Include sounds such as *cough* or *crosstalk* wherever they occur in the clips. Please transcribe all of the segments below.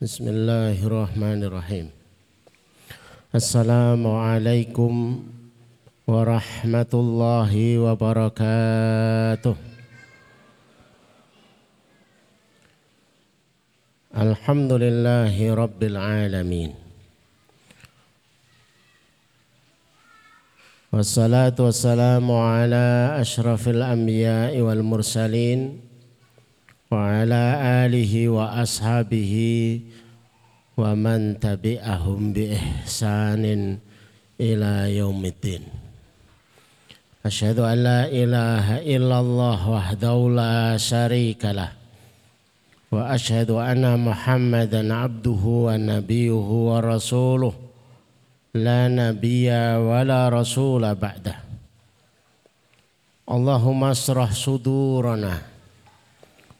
بسم الله الرحمن الرحيم السلام عليكم ورحمة الله وبركاته الحمد لله رب العالمين والصلاة والسلام على أشرف الأنبياء والمرسلين وعلى آله وأصحابه ومن تبعهم بإحسان إلى يوم الدين. أشهد أن لا إله إلا الله وحده لا شريك له. وأشهد أن محمدا عبده ونبيه ورسوله. لا نبي ولا رسول بعده. اللهم اشرح صدورنا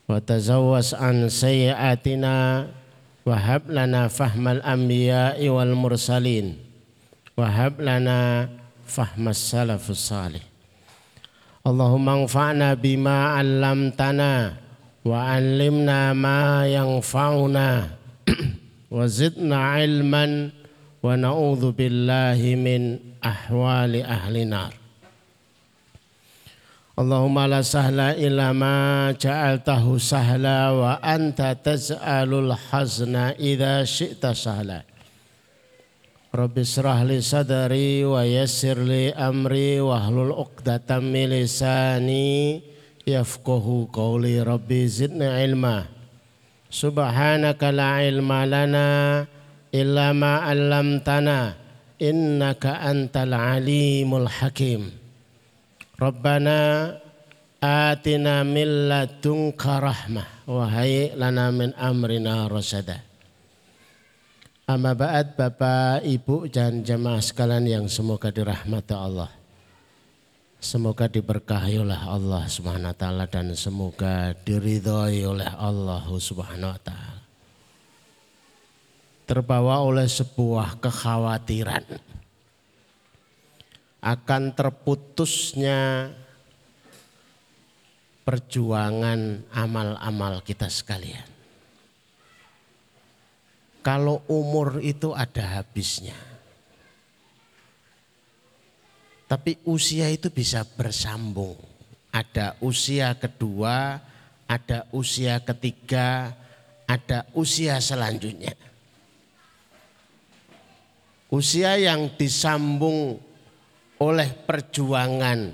وتزوس عن سيئاتنا وهب لنا فهم الأنبياء والمرسلين وهب لنا فهم السلف الصالح اللهم انفعنا بما علمتنا وعلمنا ما ينفعنا وزدنا علما ونعوذ بالله من أحوال أهل النار Allahumma la sahla illa ma ja'altahu sahla wa anta taj'alul hazna idza syi'ta sahla. Rabbi srah li sadari wa yassir li amri wa hlul uqdatam min lisani yafqahu qawli rabbi zidni ilma. Subhanaka la ilma lana illa ma 'allamtana innaka antal alimul hakim. Rabbana atina min ladunka rahmah wa lana min amrina rasada. Amma ba'd Bapak, Ibu dan jemaah sekalian yang semoga dirahmati Allah. Semoga diberkahi oleh Allah Subhanahu wa taala dan semoga diridhoi oleh Allah Subhanahu wa taala. Terbawa oleh sebuah kekhawatiran akan terputusnya perjuangan amal-amal kita sekalian. Kalau umur itu ada habisnya. Tapi usia itu bisa bersambung. Ada usia kedua, ada usia ketiga, ada usia selanjutnya. Usia yang disambung oleh perjuangan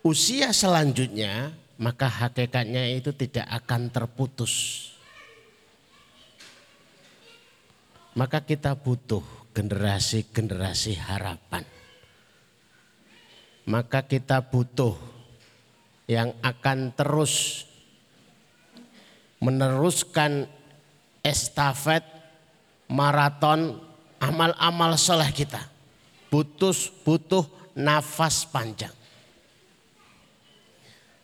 usia selanjutnya, maka hakikatnya itu tidak akan terputus. Maka kita butuh generasi-generasi harapan. Maka kita butuh yang akan terus meneruskan estafet maraton amal-amal soleh kita butuh butuh nafas panjang.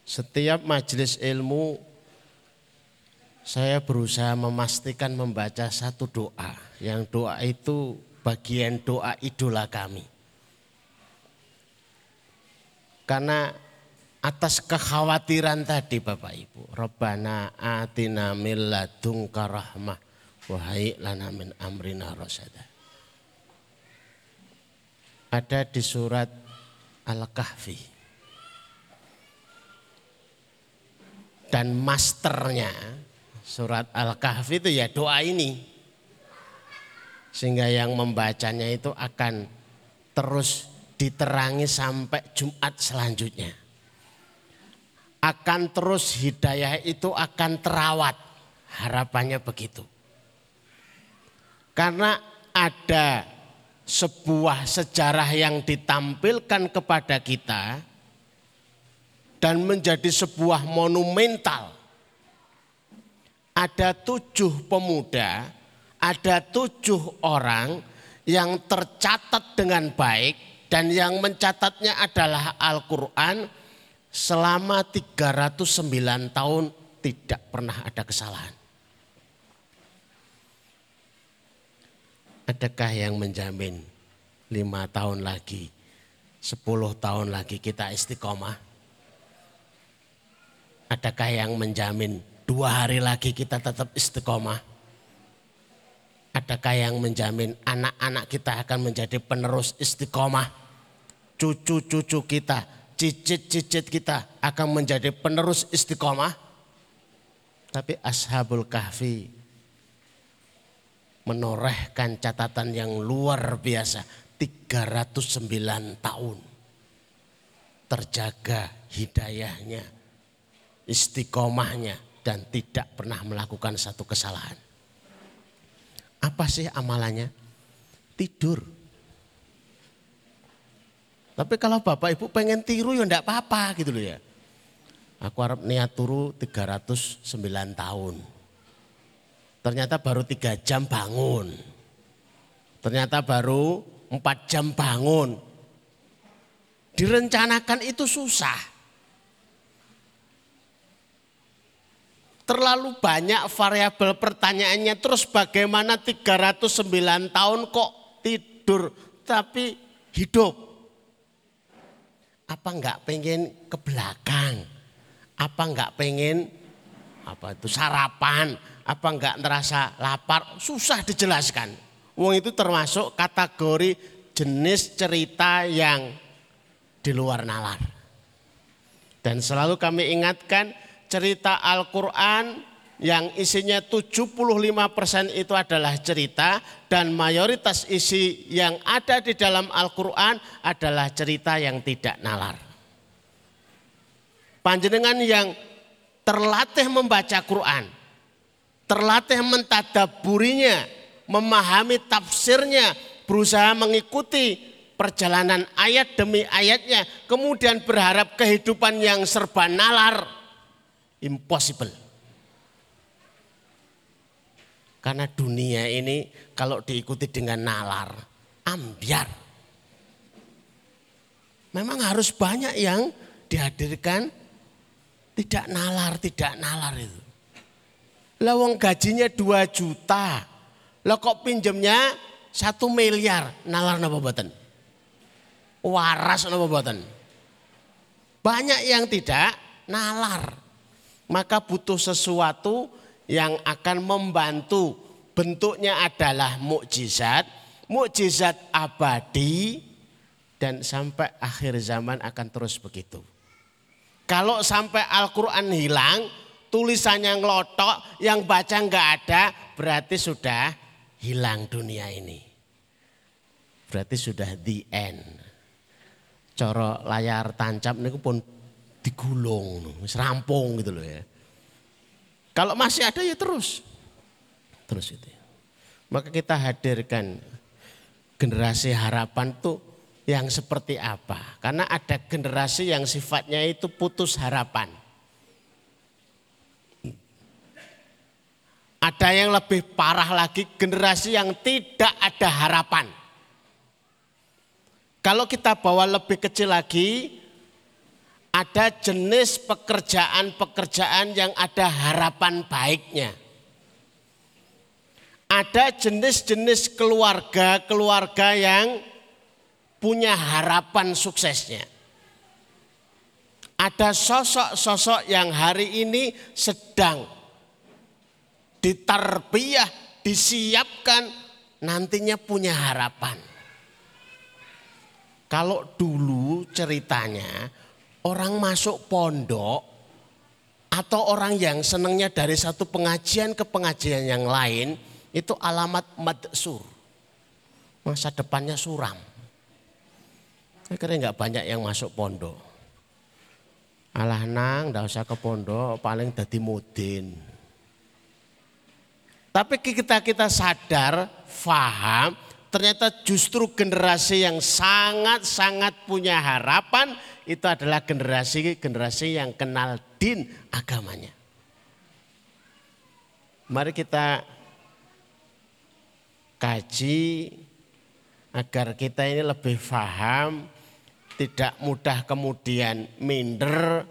Setiap majelis ilmu saya berusaha memastikan membaca satu doa. Yang doa itu bagian doa idola kami. Karena atas kekhawatiran tadi Bapak Ibu. Rabbana atina min ladunka rahmah. Wahai lana min amrina rasadah ada di surat Al-Kahfi. Dan masternya surat Al-Kahfi itu ya doa ini. Sehingga yang membacanya itu akan terus diterangi sampai Jumat selanjutnya. Akan terus hidayah itu akan terawat. Harapannya begitu. Karena ada sebuah sejarah yang ditampilkan kepada kita dan menjadi sebuah monumental. Ada tujuh pemuda, ada tujuh orang yang tercatat dengan baik dan yang mencatatnya adalah Al-Quran selama 309 tahun tidak pernah ada kesalahan. Adakah yang menjamin lima tahun lagi, sepuluh tahun lagi kita istiqomah? Adakah yang menjamin dua hari lagi kita tetap istiqomah? Adakah yang menjamin anak-anak kita akan menjadi penerus istiqomah? Cucu-cucu kita, cicit-cicit kita akan menjadi penerus istiqomah? Tapi Ashabul Kahfi menorehkan catatan yang luar biasa. 309 tahun terjaga hidayahnya, istiqomahnya dan tidak pernah melakukan satu kesalahan. Apa sih amalannya? Tidur. Tapi kalau bapak ibu pengen tiru ya enggak apa-apa gitu loh ya. Aku harap niat turu 309 tahun. Ternyata baru tiga jam bangun. Ternyata baru empat jam bangun. Direncanakan itu susah. Terlalu banyak variabel pertanyaannya terus bagaimana 309 tahun kok tidur tapi hidup. Apa enggak pengen ke belakang? Apa enggak pengen apa itu sarapan? Apa enggak terasa lapar? Susah dijelaskan. Wong itu termasuk kategori jenis cerita yang di luar nalar. Dan selalu kami ingatkan cerita Al-Quran yang isinya 75% itu adalah cerita dan mayoritas isi yang ada di dalam Al-Quran adalah cerita yang tidak nalar. Panjenengan yang terlatih membaca Quran, terlatih mentadaburinya, memahami tafsirnya, berusaha mengikuti perjalanan ayat demi ayatnya, kemudian berharap kehidupan yang serba nalar, Impossible. Karena dunia ini kalau diikuti dengan nalar, ambiar. Memang harus banyak yang dihadirkan tidak nalar, tidak nalar itu. Lawang gajinya 2 juta. Lah kok pinjamnya 1 miliar. Nalar napa boten? Waras napa boten? Banyak yang tidak nalar maka butuh sesuatu yang akan membantu. Bentuknya adalah mukjizat, mukjizat abadi dan sampai akhir zaman akan terus begitu. Kalau sampai Al-Quran hilang, tulisannya ngelotok, yang baca nggak ada, berarti sudah hilang dunia ini. Berarti sudah the end. Coro layar tancap ini pun digulung, serampung gitu loh ya. Kalau masih ada ya terus. Terus itu. Maka kita hadirkan generasi harapan tuh yang seperti apa? Karena ada generasi yang sifatnya itu putus harapan. Ada yang lebih parah lagi generasi yang tidak ada harapan. Kalau kita bawa lebih kecil lagi, ada jenis pekerjaan-pekerjaan yang ada harapan baiknya. Ada jenis-jenis keluarga-keluarga yang punya harapan suksesnya. Ada sosok-sosok yang hari ini sedang ditarbiyah, disiapkan, nantinya punya harapan. Kalau dulu ceritanya orang masuk pondok atau orang yang senangnya dari satu pengajian ke pengajian yang lain itu alamat madsur. Masa depannya suram. Kira nggak banyak yang masuk pondok. Alah nang, nggak usah ke pondok, paling dadi mudin. Tapi kita kita sadar, faham, ternyata justru generasi yang sangat-sangat punya harapan itu adalah generasi-generasi yang kenal din agamanya. Mari kita kaji agar kita ini lebih paham, tidak mudah kemudian minder,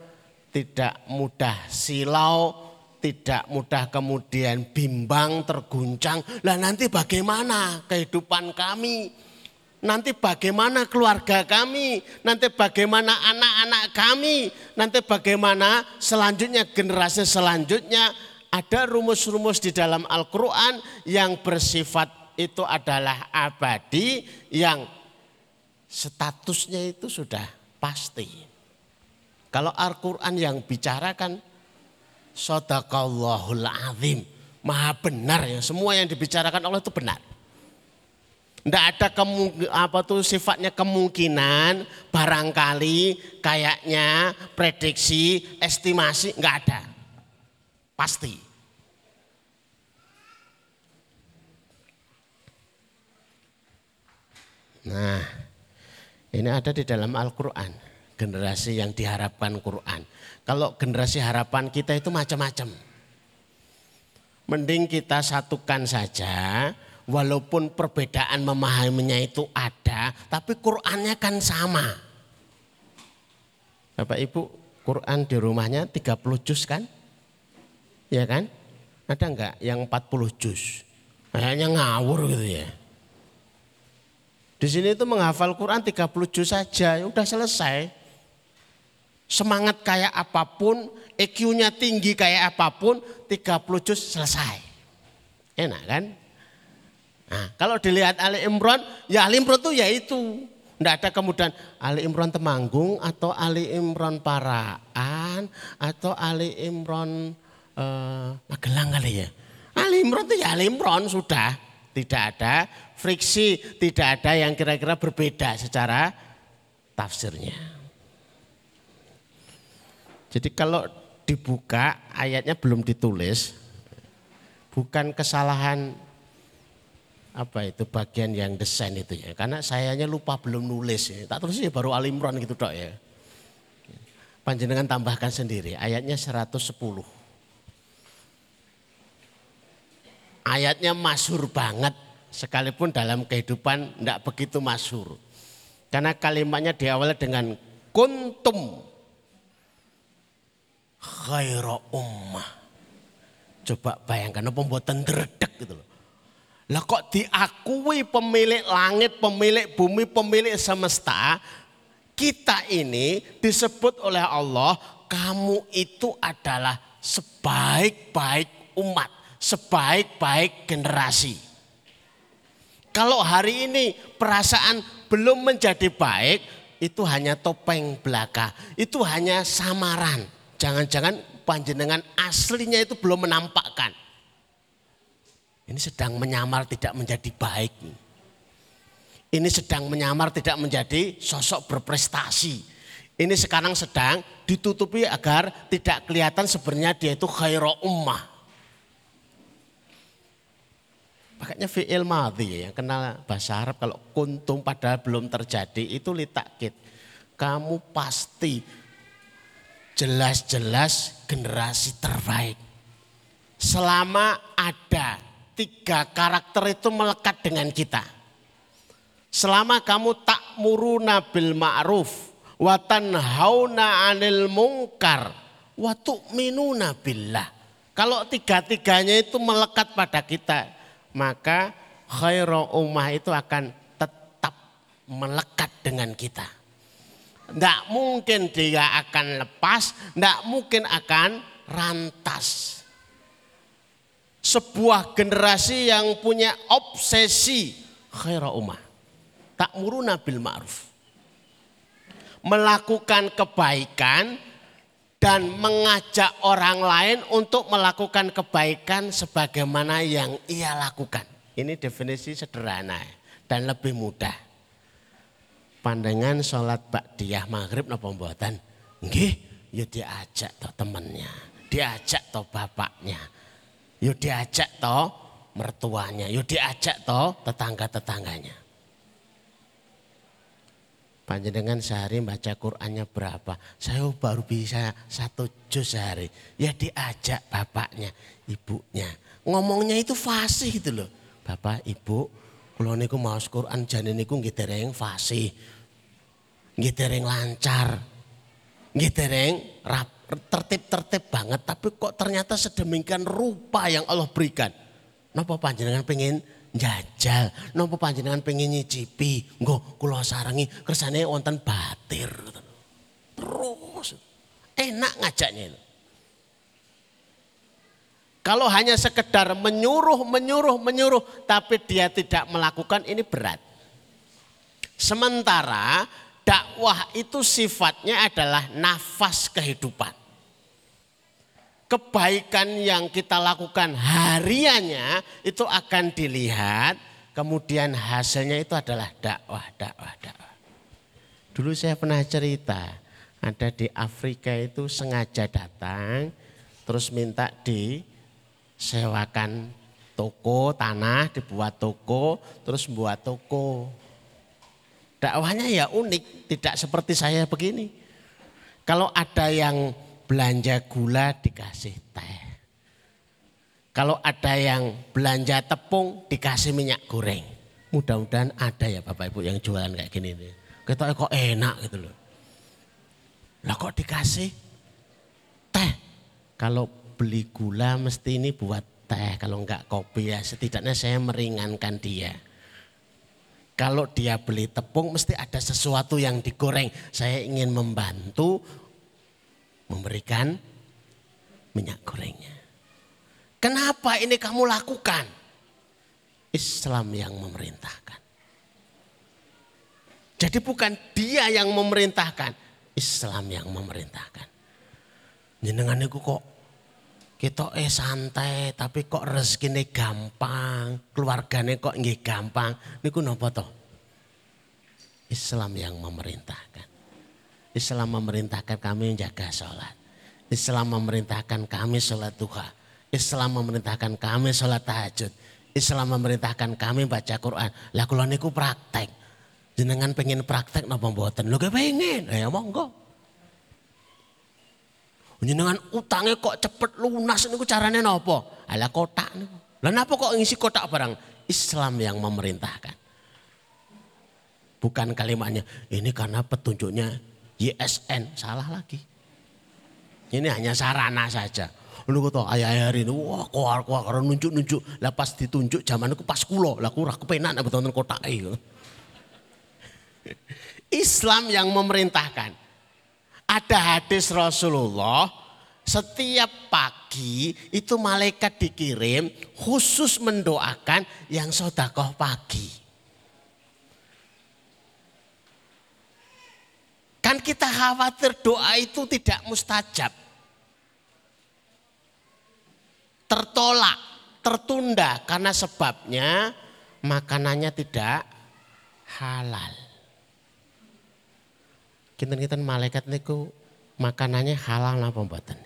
tidak mudah silau, tidak mudah kemudian bimbang, terguncang. Lah nanti bagaimana kehidupan kami? nanti bagaimana keluarga kami, nanti bagaimana anak-anak kami, nanti bagaimana selanjutnya generasi selanjutnya Ada rumus-rumus di dalam Al-Quran yang bersifat itu adalah abadi yang statusnya itu sudah pasti. Kalau Al-Quran yang bicarakan Sodakallahul azim. Maha benar ya. Semua yang dibicarakan Allah itu benar. Tidak ada apa tuh sifatnya kemungkinan, barangkali, kayaknya, prediksi, estimasi, nggak ada. Pasti. Nah, ini ada di dalam Al-Quran. Generasi yang diharapkan Quran. Kalau generasi harapan kita itu macam-macam. Mending kita satukan saja, walaupun perbedaan memahaminya itu ada, tapi Qurannya kan sama. Bapak Ibu, Quran di rumahnya 30 juz kan? Ya kan? Ada enggak yang 40 juz? Kayaknya ngawur gitu ya. Di sini itu menghafal Quran 30 juz saja, ya udah selesai. Semangat kayak apa pun, EQ-nya tinggi kayak apa pun, 30 juz selesai. Enak kan? Nah, kalau dilihat Ali Imran, ya Ali Imran tuh ya itu. Tidak ada kemudian Ali Imran Temanggung atau Ali Imran Paraan atau Ali Imran uh, Magelang kali ya. Ali Imron itu ya Ali Imron sudah. Tidak ada friksi, tidak ada yang kira-kira berbeda secara tafsirnya. Jadi kalau dibuka ayatnya belum ditulis, bukan kesalahan apa itu bagian yang desain itu ya. Karena sayanya lupa belum nulis ya. Tak tulis ya baru Al Imran gitu dok ya. Panjenengan tambahkan sendiri ayatnya 110. ayatnya masyur banget sekalipun dalam kehidupan tidak begitu masyur. Karena kalimatnya diawali dengan kuntum khaira ummah. Coba bayangkan apa pembuatan dredek gitu loh. Lah kok diakui pemilik langit, pemilik bumi, pemilik semesta, kita ini disebut oleh Allah, kamu itu adalah sebaik-baik umat sebaik-baik generasi. Kalau hari ini perasaan belum menjadi baik, itu hanya topeng belaka, itu hanya samaran. Jangan-jangan panjenengan aslinya itu belum menampakkan. Ini sedang menyamar tidak menjadi baik. Ini sedang menyamar tidak menjadi sosok berprestasi. Ini sekarang sedang ditutupi agar tidak kelihatan sebenarnya dia itu khairul ummah Makanya fi'il madhi yang kenal bahasa Arab kalau kuntum padahal belum terjadi itu litakit. Kamu pasti jelas-jelas generasi terbaik. Selama ada tiga karakter itu melekat dengan kita. Selama kamu tak muruna bil ma'ruf wa tanhauna 'anil mungkar wa tu'minuna billah. Kalau tiga-tiganya itu melekat pada kita, maka khairu ummah itu akan tetap melekat dengan kita. Tidak mungkin dia akan lepas, tidak mungkin akan rantas. Sebuah generasi yang punya obsesi khairu ummah. Tak muruna bil ma'ruf. Melakukan kebaikan dan mengajak orang lain untuk melakukan kebaikan sebagaimana yang ia lakukan. Ini definisi sederhana dan lebih mudah. Pandangan sholat ba'diyah maghrib napa mboten? Nggih, ya diajak to temennya, diajak to bapaknya, ya diajak to mertuanya, ya diajak to tetangga-tetangganya. Panjenengan sehari baca Qur'annya berapa? Saya baru bisa satu juz sehari. Ya diajak bapaknya, ibunya. Ngomongnya itu fasih gitu loh. Bapak, ibu, kalau niku mau Quran jane niku nggih dereng fasih. Nggih lancar. Nggih dereng tertib-tertib banget tapi kok ternyata sedemikian rupa yang Allah berikan. Napa panjenengan pengen njajal napa panjenengan pengen nyicipi nggo kula sarangi kersane wonten batir terus enak ngajaknya Kalau hanya sekedar menyuruh, menyuruh, menyuruh, tapi dia tidak melakukan, ini berat. Sementara dakwah itu sifatnya adalah nafas kehidupan. Kebaikan yang kita lakukan hariannya itu akan dilihat, kemudian hasilnya itu adalah dakwah, dakwah, dakwah. Dulu saya pernah cerita, ada di Afrika itu sengaja datang, terus minta di sewakan toko tanah, dibuat toko, terus buat toko. Dakwahnya ya unik, tidak seperti saya begini. Kalau ada yang belanja gula dikasih teh. Kalau ada yang belanja tepung dikasih minyak goreng. Mudah-mudahan ada ya Bapak Ibu yang jualan kayak gini. Kita kok enak gitu loh. Lah kok dikasih teh? Kalau beli gula mesti ini buat teh, kalau enggak kopi ya setidaknya saya meringankan dia. Kalau dia beli tepung mesti ada sesuatu yang digoreng. Saya ingin membantu memberikan minyak gorengnya. Kenapa ini kamu lakukan? Islam yang memerintahkan. Jadi bukan dia yang memerintahkan, Islam yang memerintahkan. Jenengan itu kok kita eh santai tapi kok rezekine gampang, keluargane kok nggih gampang. Niku napa to? Islam yang memerintahkan. Islam memerintahkan kami menjaga sholat. Islam memerintahkan kami sholat duha. Islam memerintahkan kami sholat tahajud. Islam memerintahkan kami baca Quran. Lah kula niku praktek. Jenengan pengen praktek napa mboten? Lho pengen. Ya monggo. Jenengan utangnya kok cepet lunas niku carane napa? Ala kotak niku. Lah napa kok ngisi kotak barang? Islam yang memerintahkan. Bukan kalimatnya ini karena petunjuknya YSN salah lagi. Ini hanya sarana saja. Lu kata ayah hari ini wah kuar kuar karena nunjuk nunjuk. Lah pas ditunjuk zaman itu pas kulo. Lah kurang kepenak betul betul kotak. *laughs* Islam yang memerintahkan. Ada hadis Rasulullah setiap pagi itu malaikat dikirim khusus mendoakan yang sodakoh pagi. Kan kita khawatir doa itu tidak mustajab. Tertolak, tertunda karena sebabnya makanannya tidak halal kinten-kinten malaikat niku makanannya halal napa mboten?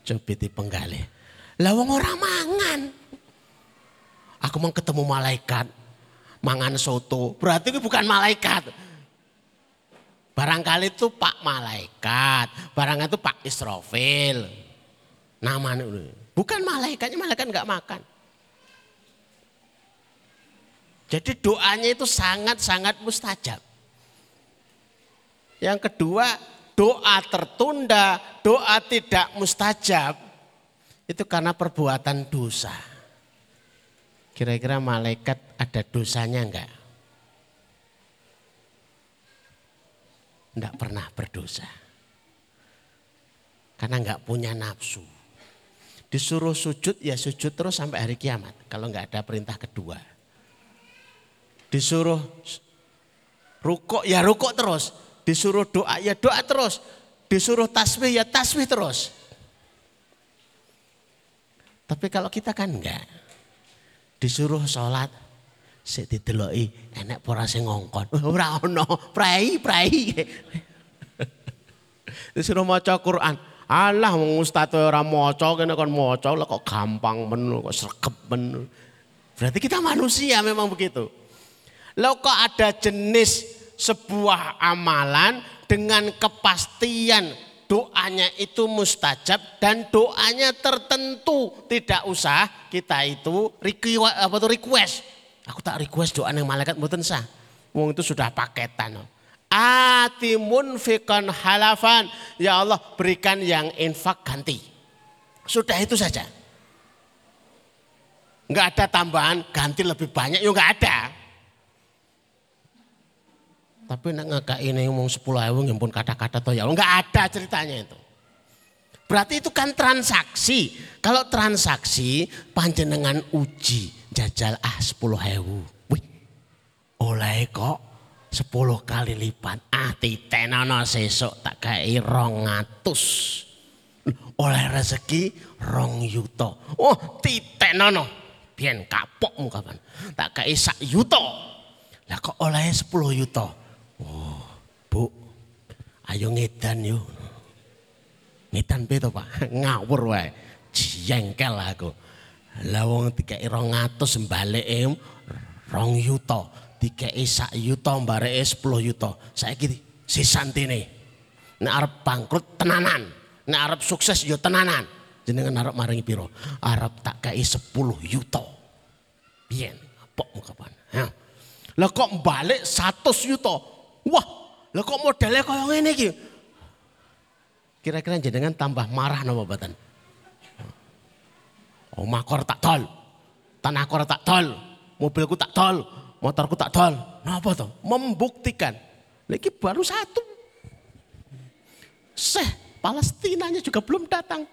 Cobiti penggalih. Lah wong ora mangan. Aku mau ketemu malaikat mangan soto, berarti itu bukan malaikat. Barangkali itu Pak Malaikat, barangkali itu Pak Israfil. Namanya bukan malaikatnya, malaikat nggak makan. Jadi doanya itu sangat-sangat mustajab. Yang kedua, doa tertunda, doa tidak mustajab. Itu karena perbuatan dosa. Kira-kira malaikat ada dosanya enggak? Enggak pernah berdosa. Karena enggak punya nafsu. Disuruh sujud ya sujud terus sampai hari kiamat. Kalau enggak ada perintah kedua. Disuruh rukuk ya rukuk terus Disuruh doa ya doa terus. Disuruh tasbih ya tasbih terus. Tapi kalau kita kan enggak. Disuruh sholat. Sik dideloki enek ora sing ngongkon. *laughs* Ora ono, prai prai. *laughs* Disuruh maca Quran. Allah wong ustaz ora maca kene kon maca kok gampang men kok sregep men. Berarti kita manusia memang begitu. Lo kok ada jenis sebuah amalan dengan kepastian doanya itu mustajab dan doanya tertentu. Tidak usah kita itu request, aku tak request doa yang malaikat mboten sah. Wong itu sudah paketan. Atimun fikon halafan. Ya Allah berikan yang infak ganti. Sudah itu saja. Nggak ada tambahan ganti lebih banyak. Yuk nggak ada tapi nak ngekak ini ngomong sepuluh ewu pun kata-kata toh ya enggak ada ceritanya itu. Berarti itu kan transaksi. Kalau transaksi panjenengan uji jajal ah 10 hewu. Wih, oleh kok 10 kali lipat. Ah titenono sesok tak kei rongatus. Oleh rezeki rong yuto. Oh titenono. Biar kapok mukapan. Tak kei sak yuto. Lah kok oleh 10 yuto. Oh bu ayo ngedan yuk. Ngedan pe to Pak? *laughs* Ngawur wae. Jengkel aku. Lah wong dikeki 200 mbalike 2 yuta, dikeki sak yuta mbareke 10 yuta. Saiki sisantine. Nek arep bangkrut tenanan, nek arep sukses yo tenanan. Jenengan arep maringi piro? Arep tak kei 10 yuta. Biyen, pok kapan? Ya. Lah kok balik 100 yuta. Wah, lah kok modelnya kaya ngene iki? Kira-kira jenengan tambah marah napa? Omah kor tak tol. Tanah kor tak tol. Mobilku tak tol. Motorku tak tol. Napa to? Membuktikan. Lagi baru satu. Seh, Palestinanya juga belum datang.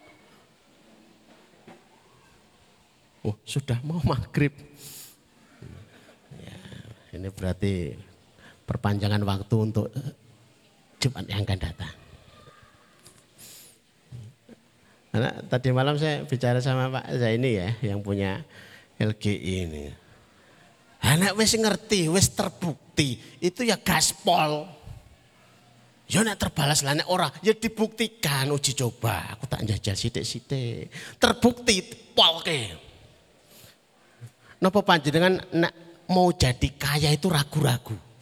Oh, sudah mau maghrib. Ya, ini berarti perpanjangan waktu untuk Jumat yang akan datang. Karena tadi malam saya bicara sama Pak Zaini ya yang punya LGI ini. Anak wis ngerti, wis terbukti, itu ya gaspol. Ya nek terbalas lah nek ora, ya dibuktikan uji coba. Aku tak jajal sithik-sithik. Terbukti polke. Napa panjenengan nek mau jadi kaya itu ragu-ragu.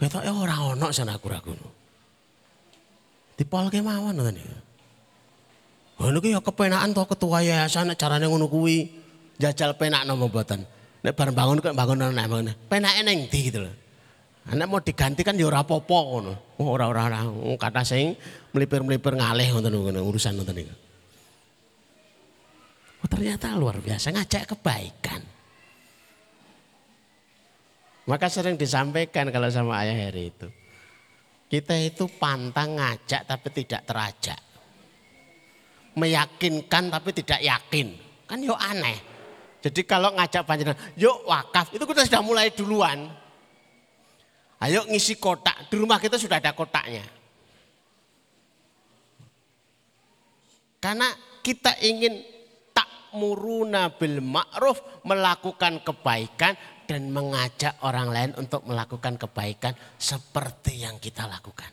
Ketoke ya ora ono sana ragu-ragu. Dipolke mawon ngoten niku. Wah niku ya kepenaan to ketua yayasan carane ngono kuwi. Jajal penak nama mboten. Nek bareng bangun kok bangun nek bangun. Penake ning ndi gitu. Nek mau diganti kan ya ora apa-apa ngono. Oh, ora ora ora kata sing melipir-melipir ngalih ngoten ngono urusan ngoten niku. Oh, ternyata luar biasa ngajak kebaikan. Maka sering disampaikan kalau sama ayah Heri itu. Kita itu pantang ngajak tapi tidak terajak meyakinkan tapi tidak yakin. Kan yuk aneh. Jadi kalau ngajak panjenengan, yuk wakaf, itu kita sudah mulai duluan. Ayo ngisi kotak, di rumah kita sudah ada kotaknya. Karena kita ingin tak muruna bil ma'ruf, melakukan kebaikan dan mengajak orang lain untuk melakukan kebaikan seperti yang kita lakukan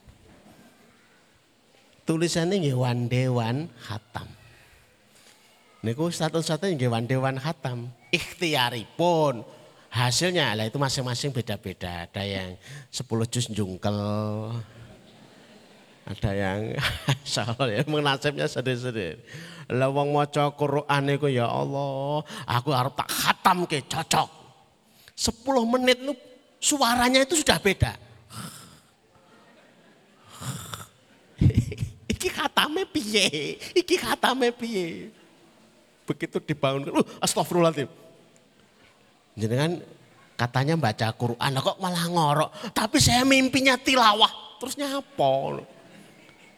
tulisannya nggih Wandewan Hatam. Niku satu-satunya nggih Wandewan Hatam. Ikhtiaripun hasilnya lah itu masing-masing beda-beda. Ada yang 10 juz jungkel. Ada yang *laughs* soal ya menasibnya sedih-sedih. Lah wong maca Quran ya Allah, aku harus tak khatam ke cocok. 10 menit lu suaranya itu sudah beda. *laughs* iki khatame piye? Iki khatame piye? Begitu dibangun, uh, astagfirullahaladzim. Jangan katanya baca Quran, kok malah ngorok. Tapi saya mimpinya tilawah, terus nyapa.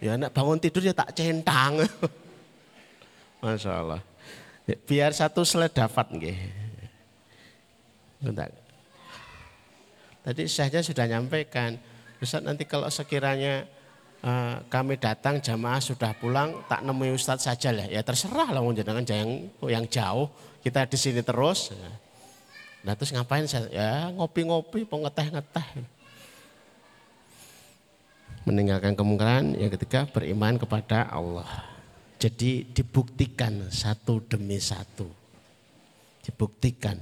Ya anak bangun tidur ya tak centang. *laughs* Masya Allah. Biar satu dapat nggih. Bentar. Tadi saya sudah nyampaikan, Ustaz nanti kalau sekiranya Eh, kami datang jamaah sudah pulang tak nemui ustadz saja lah. Ya terserah lah jangan yang yang jauh kita di sini terus. Nah terus ngapain saya? Ya ngopi-ngopi pengeteh-ngeteh meninggalkan kemungkaran yang ketiga beriman kepada Allah. Jadi dibuktikan satu demi satu. Dibuktikan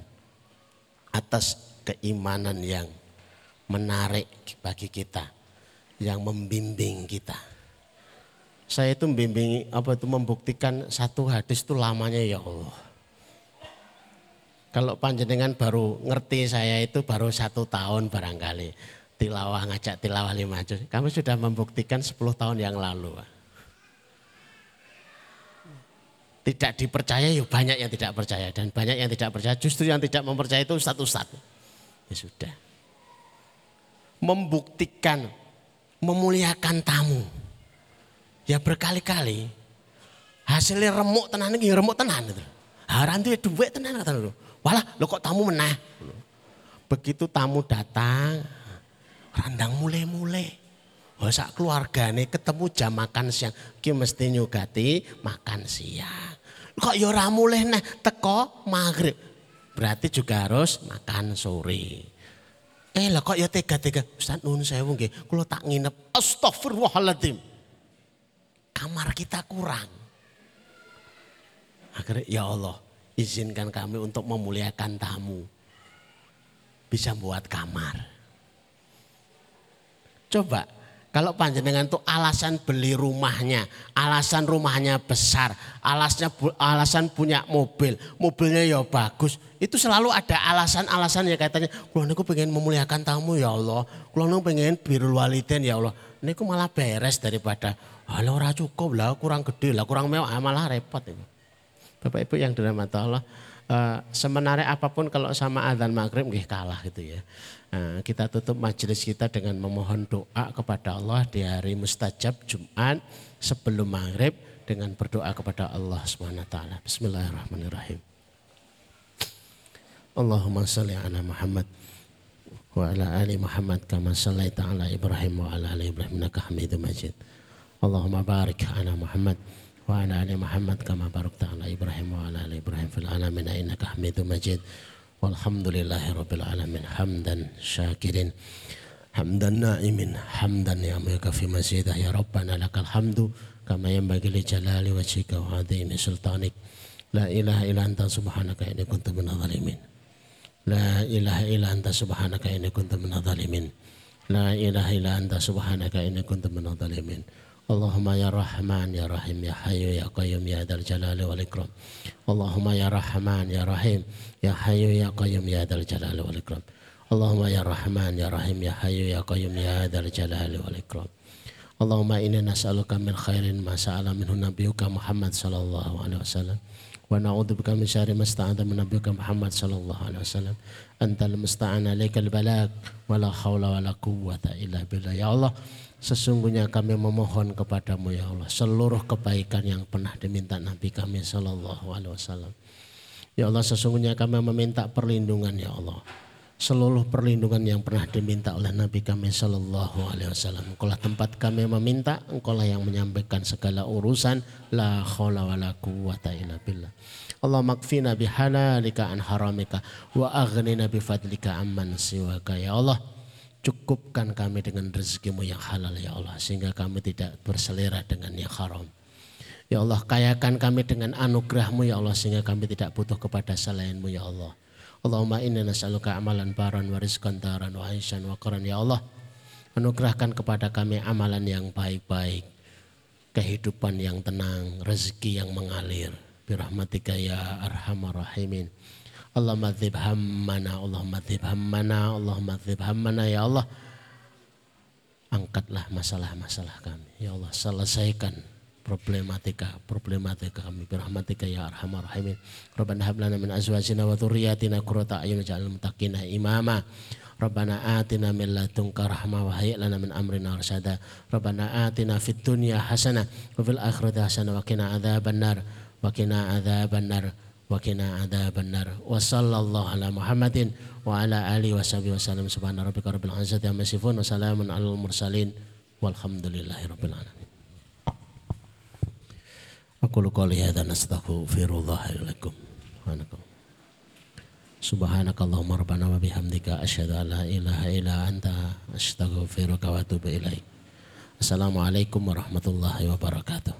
atas keimanan yang menarik bagi kita yang membimbing kita. Saya itu membimbing apa itu membuktikan satu hadis itu lamanya ya Allah. Kalau panjenengan baru ngerti saya itu baru satu tahun barangkali tilawah ngajak tilawah lima juz. Kami sudah membuktikan 10 tahun yang lalu. Tidak dipercaya ya banyak yang tidak percaya dan banyak yang tidak percaya. Justru yang tidak mempercaya itu ustadz-ustadz. Ya sudah. Membuktikan memuliakan tamu. Ya berkali-kali. Hasilnya remuk tenan iki remuk tenan itu. Haran duwe dhuwit tenan kata lho. Walah, lo kok tamu meneh. Begitu tamu datang, randang mulai-mulai. Oh, sak keluargane ketemu jam makan siang, ki mesti nyugati makan siang. Kok ya ora mulih neh teko maghrib. Berarti juga harus makan sore. Eh lah kok ya tega-tega. Ustaz nun sewu nggih, kula tak nginep. Astagfirullahaladzim. Kamar kita kurang. Akhirnya ya Allah, izinkan kami untuk memuliakan tamu. Bisa buat kamar. Coba kalau panjenengan tuh alasan beli rumahnya, alasan rumahnya besar, alasnya alasan punya mobil, mobilnya ya bagus. Itu selalu ada alasan-alasan ya katanya, kulo niku pengen memuliakan tamu ya Allah, kulo niku pengen birul waliden ya Allah. Niku malah beres daripada halo ora cukup lah, kurang gede lah, kurang mewah, malah repot itu. Bapak Ibu yang dirahmati Allah, uh, semenarik apa pun kalau sama adzan maghrib nggih kalah gitu ya. Nah, kita tutup majelis kita dengan memohon doa kepada Allah di hari mustajab Jumat sebelum maghrib dengan berdoa kepada Allah Subhanahu wa taala. Bismillahirrahmanirrahim. Allahumma salli ala Muhammad wa ala ali Muhammad kama sallaita ala Ibrahim wa ala ali Ibrahim innaka Hamidum Majid. Allahumma barik ala Muhammad wa ala ali Muhammad kama barakta ala Ibrahim wa ala ali Ibrahim fil alamin innaka Hamidum Majid. Walhamdulillahirrabbilalamin. Hamdan syakirin. Hamdan na'imin. Hamdan ya muka fi Ya Rabbana lakal hamdu. Kama yang bagi li jalali wa jika La ilaha ila anta ini kuntu minna La ilaha ila anta subhanaka ini kuntu minna La ilaha ila anta ini kuntu minna اللهم يا رحمن يا رحيم يا حي يا قيوم يا ذا الجلال والإكرام اللهم يا رحمن يا رحيم يا حي يا قيوم يا ذا الجلال والإكرام اللهم يا رحمن يا رحيم يا حي يا قيوم يا ذا الجلال والإكرام اللهم إنا نسألك من خير ما سأل منه نبيك محمد صلى الله عليه وسلم ونعوذ بك من شر ما استعاذ من نبيك محمد صلى الله عليه وسلم أنت المستعان عليك البلاغ ولا حول ولا قوة إلا بالله يا الله Sesungguhnya kami memohon kepadamu ya Allah seluruh kebaikan yang pernah diminta Nabi kami Shallallahu Alaihi Wasallam. Ya Allah sesungguhnya kami meminta perlindungan ya Allah. Seluruh perlindungan yang pernah diminta oleh Nabi kami Shallallahu Alaihi Wasallam. Engkaulah tempat kami meminta, engkaulah yang menyampaikan segala urusan. La khawla wa la quwata illa billah. Allah makfina bihalalika an haramika wa aghnina bifadlika amman siwaka. Ya Allah, Cukupkan kami dengan rezekimu yang halal ya Allah. Sehingga kami tidak berselera dengan yang haram. Ya Allah kayakan kami dengan anugerahmu ya Allah. Sehingga kami tidak butuh kepada selainmu ya Allah. Allahumma inna nas'aluka amalan baran wa rizqan daran wa aisyan wa qaran ya Allah. Anugerahkan kepada kami amalan yang baik-baik. Kehidupan yang tenang, rezeki yang mengalir. Birahmatika ya arhamar rahimin. Allahumma dzib hammana, Allahumma dzib hammana, Allahumma dzib hammana ya Allah. Angkatlah masalah-masalah kami. Ya Allah, selesaikan problematika problematika kami. Birahmatika ya arhamar rahimin. Rabbana hab lana min azwajina wa dhurriyyatina qurrata a'yun waj'alna muttaqina imama. Rabbana atina min ladunka rahmah wa hayyi lana min amrina rasyada Rabbana atina fid dunya hasanah wa fil akhirati hasanah wa qina adzabannar wa qina adzabannar وقنا عذاب النار وصلى الله على محمد وعلى آله وصحبه وسلم سبحان ربك رب العزة عما يصفون وسلام على المرسلين والحمد لله رب العالمين أقول قولي هذا نستغفر الله لكم سبحانك اللهم ربنا وبحمدك أشهد أن لا إله إلا أنت أستغفرك وأتوب إليك السلام عليكم ورحمة الله وبركاته